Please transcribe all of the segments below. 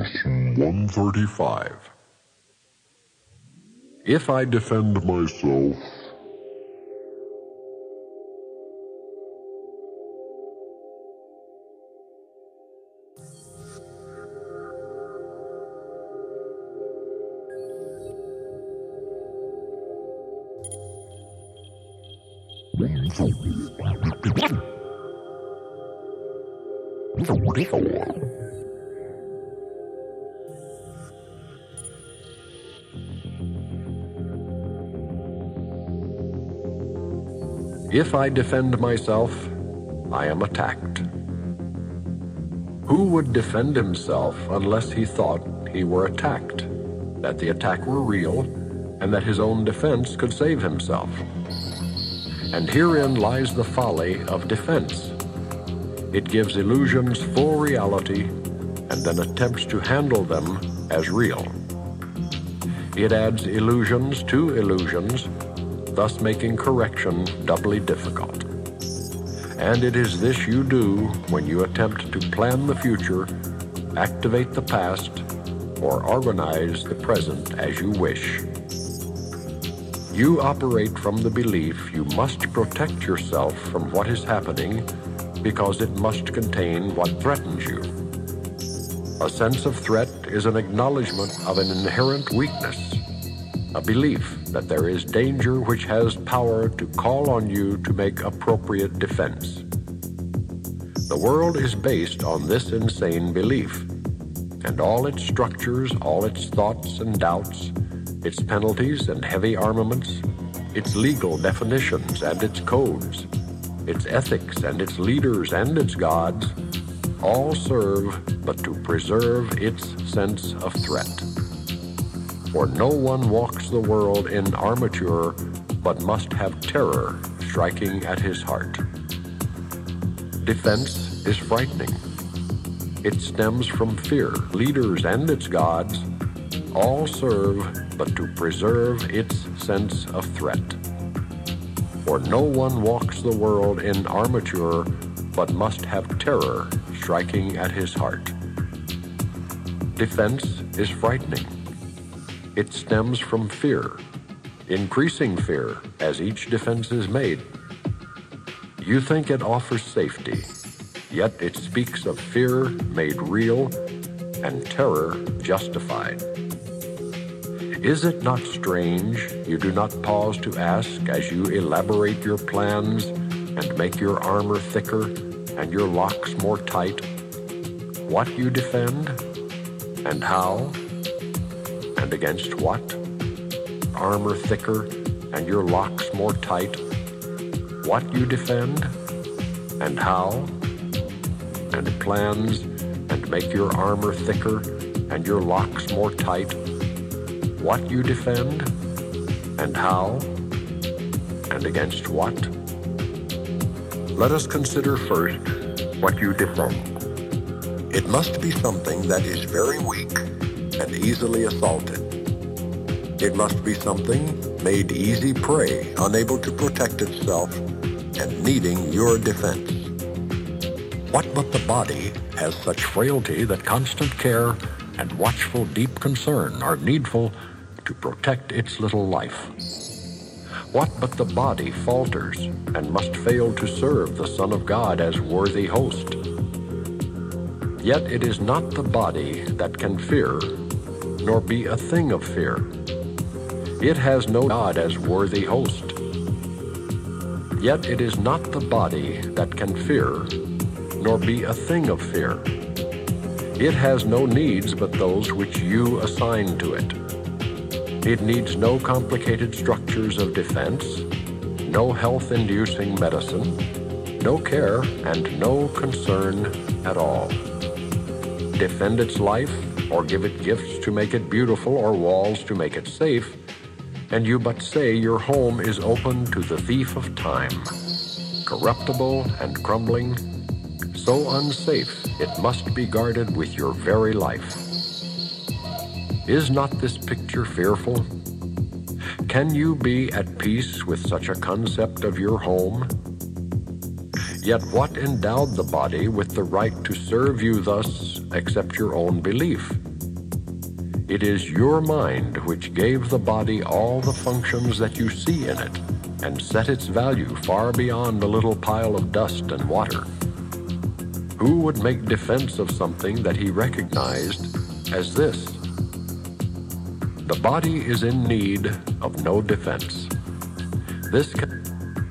Lesson 135 If I defend myself, If I defend myself, I am attacked. Who would defend himself unless he thought he were attacked, that the attack were real, and that his own defense could save himself? And herein lies the folly of defense. It gives illusions full reality and then attempts to handle them as real. It adds illusions to illusions thus making correction doubly difficult. And it is this you do when you attempt to plan the future, activate the past, or organize the present as you wish. You operate from the belief you must protect yourself from what is happening because it must contain what threatens you. A sense of threat is an acknowledgement of an inherent weakness a belief that there is danger which has power to call on you to make appropriate defense. The world is based on this insane belief, and all its structures, all its thoughts and doubts, its penalties and heavy armaments, its legal definitions and its codes, its ethics and its leaders and its gods, all serve but to preserve its sense of threat for no one walks the world in armature, but must have terror striking at his heart. Defense is frightening. It stems from fear. Leaders and its gods all serve but to preserve its sense of threat. For no one walks the world in armature, but must have terror striking at his heart. Defense is frightening. It stems from fear, increasing fear as each defense is made. You think it offers safety, yet it speaks of fear made real and terror justified. Is it not strange you do not pause to ask as you elaborate your plans and make your armor thicker and your locks more tight what you defend and how? And against what? Armor thicker and your locks more tight. What you defend and how? And plans and make your armor thicker and your locks more tight. What you defend and how? And against what? Let us consider first what you defend. It must be something that is very weak and easily assaulted. It must be something made easy prey, unable to protect itself, and needing your defense. What but the body has such frailty that constant care and watchful deep concern are needful to protect its little life? What but the body falters and must fail to serve the Son of God as worthy host? Yet it is not the body that can fear nor be a thing of fear. It has no God as worthy host. Yet it is not the body that can fear, nor be a thing of fear. It has no needs but those which you assign to it. It needs no complicated structures of defense, no health-inducing medicine, no care, and no concern at all. Defend its life or give it gifts to make it beautiful, or walls to make it safe, and you but say your home is open to the thief of time, corruptible and crumbling, so unsafe it must be guarded with your very life. Is not this picture fearful? Can you be at peace with such a concept of your home? Yet what endowed the body with the right to serve you thus except your own belief? It is your mind which gave the body all the functions that you see in it and set its value far beyond a little pile of dust and water. Who would make defense of something that he recognized as this? The body is in need of no defense. This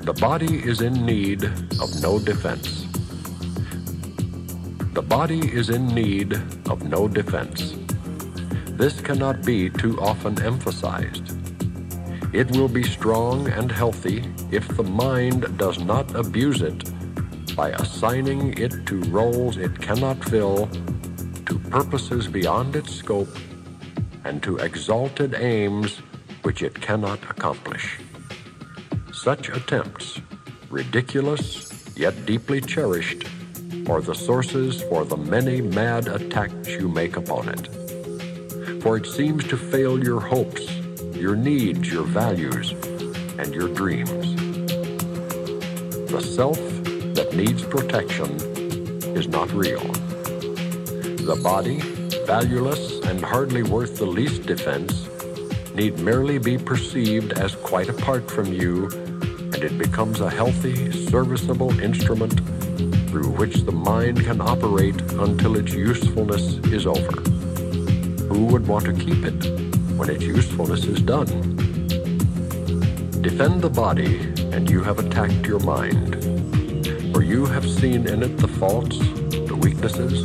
the body is in need of no defense. The body is in need of no defense. This cannot be too often emphasized. It will be strong and healthy if the mind does not abuse it by assigning it to roles it cannot fill, to purposes beyond its scope, and to exalted aims which it cannot accomplish. Such attempts, ridiculous yet deeply cherished, are the sources for the many mad attacks you make upon it for it seems to fail your hopes, your needs, your values, and your dreams. The self that needs protection is not real. The body, valueless and hardly worth the least defense, need merely be perceived as quite apart from you, and it becomes a healthy, serviceable instrument through which the mind can operate until its usefulness is over. Who would want to keep it when its usefulness is done? Defend the body, and you have attacked your mind. For you have seen in it the faults, the weaknesses,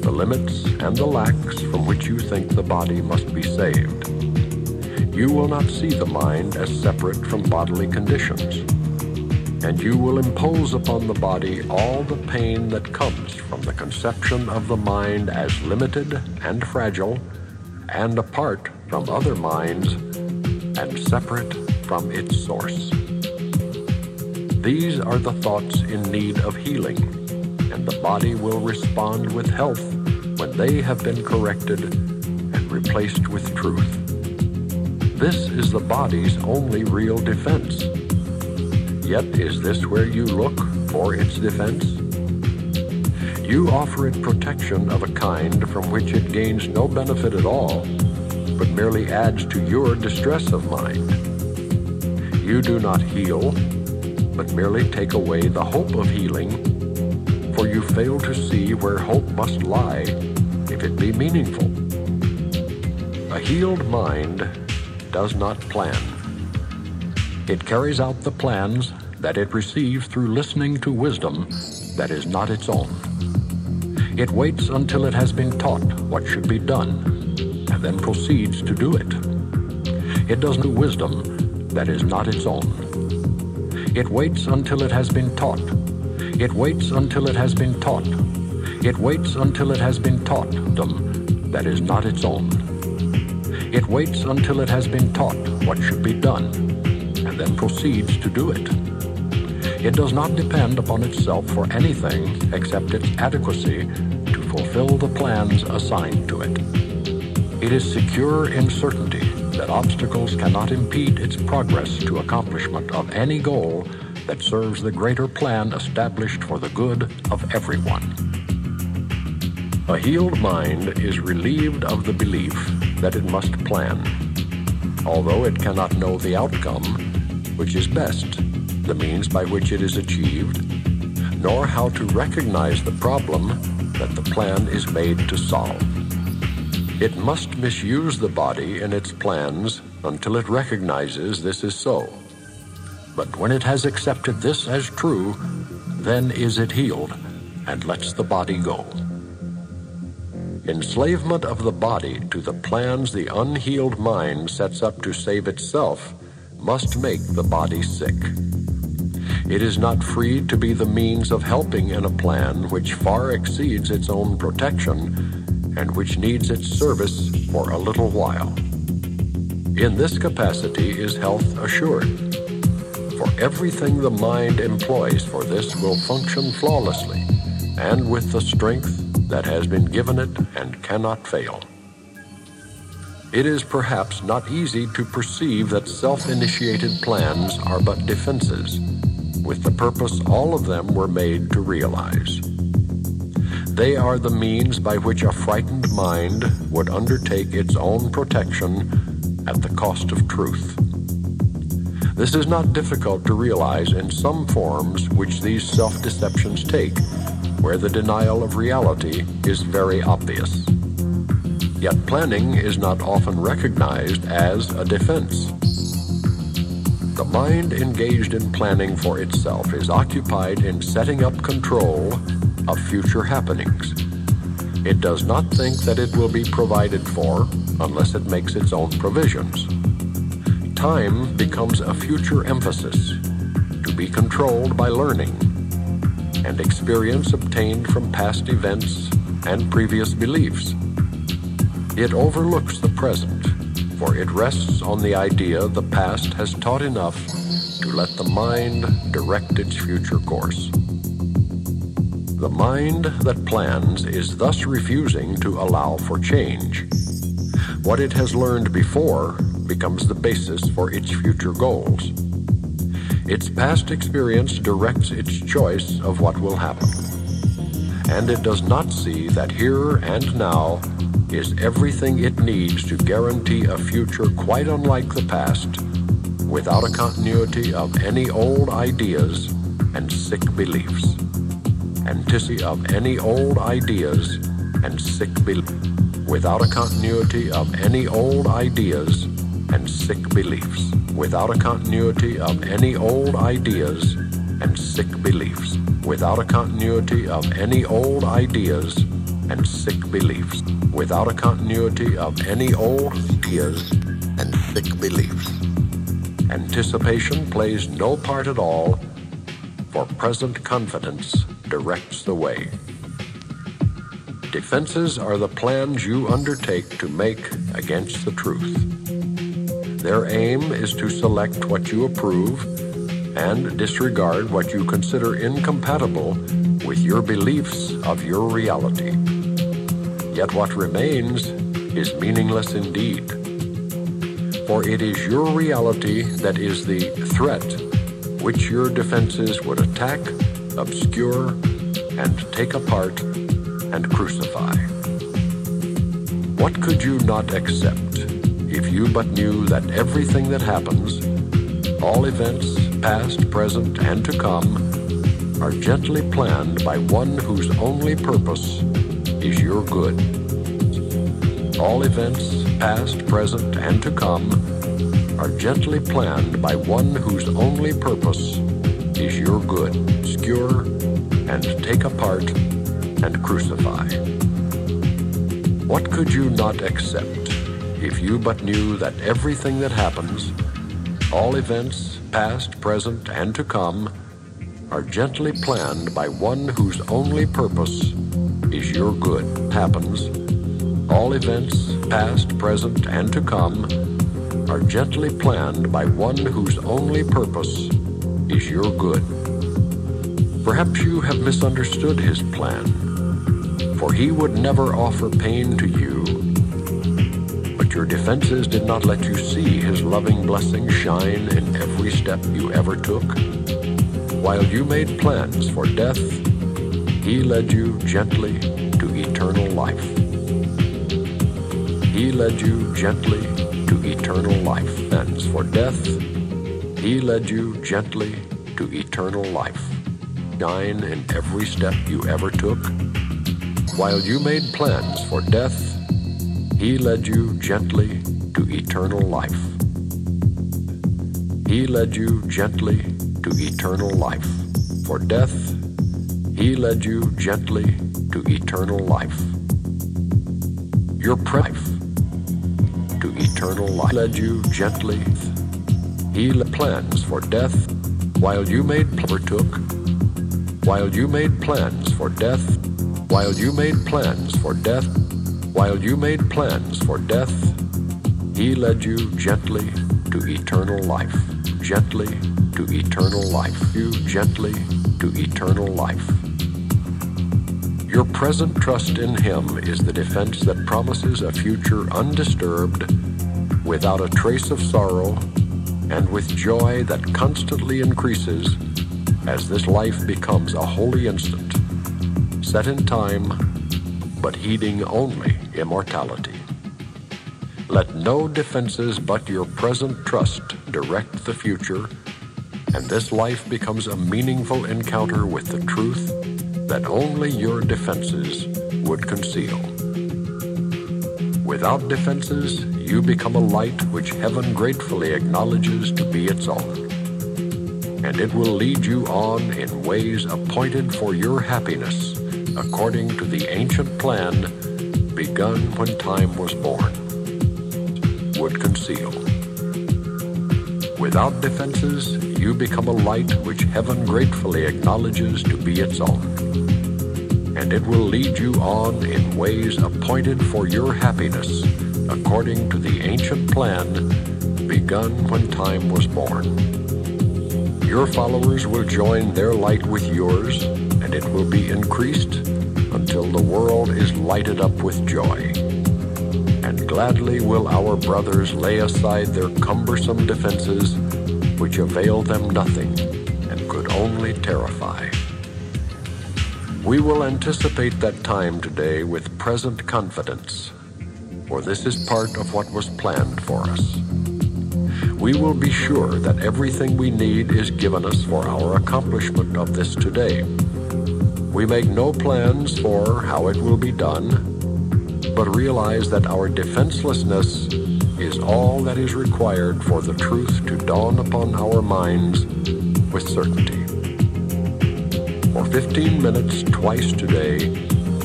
the limits, and the lacks from which you think the body must be saved. You will not see the mind as separate from bodily conditions and you will impose upon the body all the pain that comes from the conception of the mind as limited and fragile and apart from other minds and separate from its source. These are the thoughts in need of healing, and the body will respond with health when they have been corrected and replaced with truth. This is the body's only real defense. Yet is this where you look for its defense? You offer it protection of a kind from which it gains no benefit at all, but merely adds to your distress of mind. You do not heal, but merely take away the hope of healing, for you fail to see where hope must lie if it be meaningful. A healed mind does not plan. It carries out the plans that it receives through listening to wisdom that is not its own. It waits until it has been taught what should be done, and then proceeds to do it. It does not wisdom that is not its own. It waits until it has been taught. It waits until it has been taught. It waits until it has been taught them that is not its own. It waits until it has been taught what should be done, then proceeds to do it. It does not depend upon itself for anything except its adequacy to fulfill the plans assigned to it. It is secure in certainty that obstacles cannot impede its progress to accomplishment of any goal that serves the greater plan established for the good of everyone. A healed mind is relieved of the belief that it must plan, although it cannot know the outcome, which is best the means by which it is achieved, nor how to recognize the problem that the plan is made to solve. It must misuse the body in its plans until it recognizes this is so. But when it has accepted this as true, then is it healed and lets the body go. Enslavement of the body to the plans the unhealed mind sets up to save itself must make the body sick. It is not free to be the means of helping in a plan which far exceeds its own protection and which needs its service for a little while. In this capacity is health assured, for everything the mind employs for this will function flawlessly and with the strength that has been given it and cannot fail. It is perhaps not easy to perceive that self initiated plans are but defenses with the purpose all of them were made to realize. they are the means by which a frightened mind would undertake its own protection at the cost of truth. This is not difficult to realize in some forms which these self deceptions take, where the denial of reality is very obvious. Yet planning is not often recognized as a defense. The mind engaged in planning for itself is occupied in setting up control of future happenings. It does not think that it will be provided for unless it makes its own provisions. Time becomes a future emphasis to be controlled by learning and experience obtained from past events and previous beliefs. It overlooks the present, for it rests on the idea the past has taught enough to let the mind direct its future course. The mind that plans is thus refusing to allow for change. What it has learned before becomes the basis for its future goals. Its past experience directs its choice of what will happen. And it does not see that here and now is everything it needs to guarantee a future quite unlike the past, without a continuity of any old ideas and sick beliefs. Antici of any old ideas and sick beliefs, without a continuity of any old ideas and sick beliefs, without a continuity of any old ideas and sick beliefs, without a continuity of any old ideas and sick beliefs, without a continuity of any old ideas and sick beliefs. Anticipation plays no part at all, for present confidence directs the way. Defenses are the plans you undertake to make against the truth. Their aim is to select what you approve and disregard what you consider incompatible with your beliefs of your reality. Yet what remains is meaningless indeed. For it is your reality that is the threat which your defenses would attack, obscure, and take apart and crucify. What could you not accept if you but knew that everything that happens, all events, past, present, and to come, are gently planned by one whose only purpose is your good. All events, past, present, and to come, are gently planned by one whose only purpose is your good. Obscure and take apart and crucify. What could you not accept if you but knew that everything that happens, all events, past, present, and to come, are gently planned by one whose only purpose is your good happens, all events, past, present, and to come, are gently planned by one whose only purpose is your good. Perhaps you have misunderstood his plan, for he would never offer pain to you. But your defenses did not let you see his loving blessing shine in every step you ever took. While you made plans for death, he led you gently to eternal life. He led you gently to eternal life. And for death, he led you gently to eternal life. Shine in every step you ever took. While you made plans for death, he led you gently to eternal life. He led you gently to eternal life. For death, he led you gently to eternal life. Your life to eternal life led you gently. He led plans for death while you made took. While you made plans for death, while you made plans for death, while you made plans for death, he led you gently to eternal life, gently to eternal life, you gently to eternal life. Your present trust in Him is the defense that promises a future undisturbed, without a trace of sorrow, and with joy that constantly increases as this life becomes a holy instant, set in time, but heeding only immortality. Let no defenses but your present trust direct the future, and this life becomes a meaningful encounter with the truth that only your defenses would conceal. Without defenses, you become a light which heaven gratefully acknowledges to be its own. And it will lead you on in ways appointed for your happiness, according to the ancient plan begun when time was born. Would conceal. Without defenses, you become a light which heaven gratefully acknowledges to be its own and it will lead you on in ways appointed for your happiness, according to the ancient plan begun when time was born. Your followers will join their light with yours, and it will be increased until the world is lighted up with joy. And gladly will our brothers lay aside their cumbersome defenses, which avail them nothing and could only terrify. We will anticipate that time today with present confidence, for this is part of what was planned for us. We will be sure that everything we need is given us for our accomplishment of this today. We make no plans for how it will be done, but realize that our defenselessness is all that is required for the truth to dawn upon our minds with certainty. For 15 minutes twice today,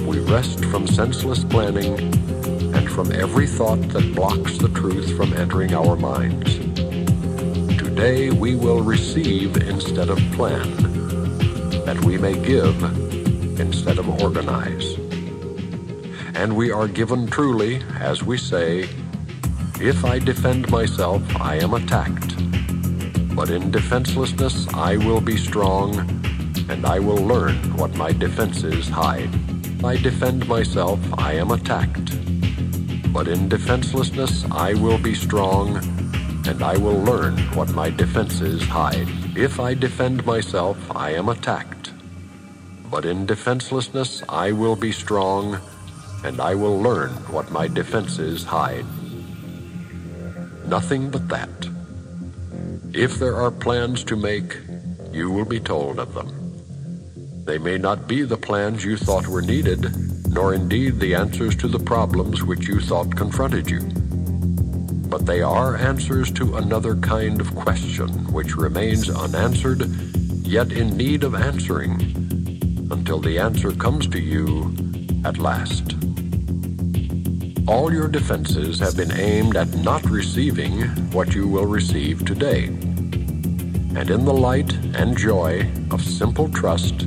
we rest from senseless planning and from every thought that blocks the truth from entering our minds. Today we will receive instead of plan, that we may give instead of organize. And we are given truly, as we say, if I defend myself, I am attacked. But in defenselessness, I will be strong and I will learn what my defenses hide. I defend myself, I am attacked. But in defenselessness, I will be strong, and I will learn what my defenses hide. If I defend myself, I am attacked. But in defenselessness, I will be strong, and I will learn what my defenses hide. Nothing but that. If there are plans to make, you will be told of them. They may not be the plans you thought were needed, nor indeed the answers to the problems which you thought confronted you. But they are answers to another kind of question which remains unanswered, yet in need of answering, until the answer comes to you at last. All your defenses have been aimed at not receiving what you will receive today. And in the light and joy of simple trust,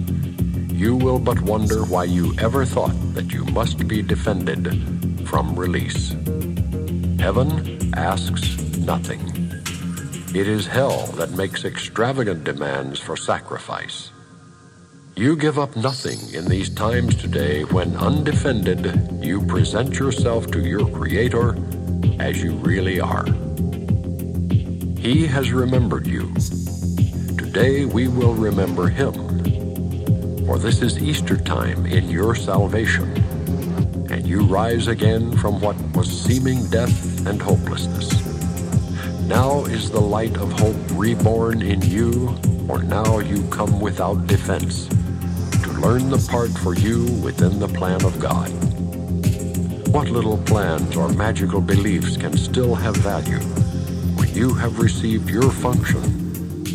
you will but wonder why you ever thought that you must be defended from release. Heaven asks nothing. It is hell that makes extravagant demands for sacrifice. You give up nothing in these times today when undefended you present yourself to your Creator as you really are. He has remembered you. Today we will remember Him for this is Easter time in your salvation, and you rise again from what was seeming death and hopelessness. Now is the light of hope reborn in you, or now you come without defense to learn the part for you within the plan of God. What little plans or magical beliefs can still have value when you have received your function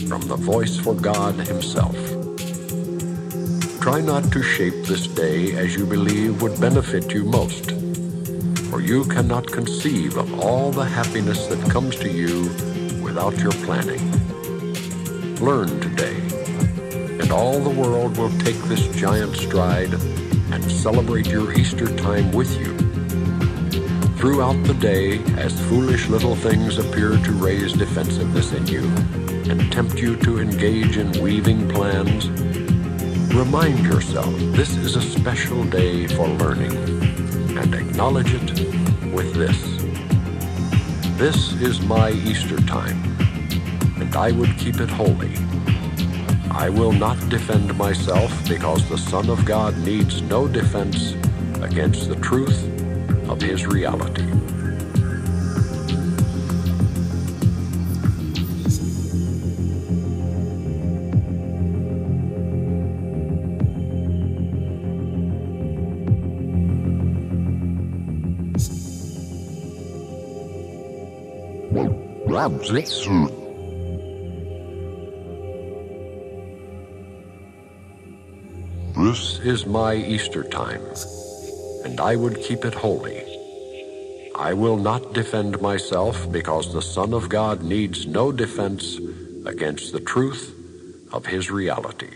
from the voice for God Himself? Try not to shape this day as you believe would benefit you most, for you cannot conceive of all the happiness that comes to you without your planning. Learn today, and all the world will take this giant stride and celebrate your Easter time with you. Throughout the day, as foolish little things appear to raise defensiveness in you and tempt you to engage in weaving plans, Remind yourself this is a special day for learning and acknowledge it with this. This is my Easter time, and I would keep it holy. I will not defend myself because the Son of God needs no defense against the truth of his reality. This is my Easter time, and I would keep it holy. I will not defend myself because the Son of God needs no defense against the truth of his reality.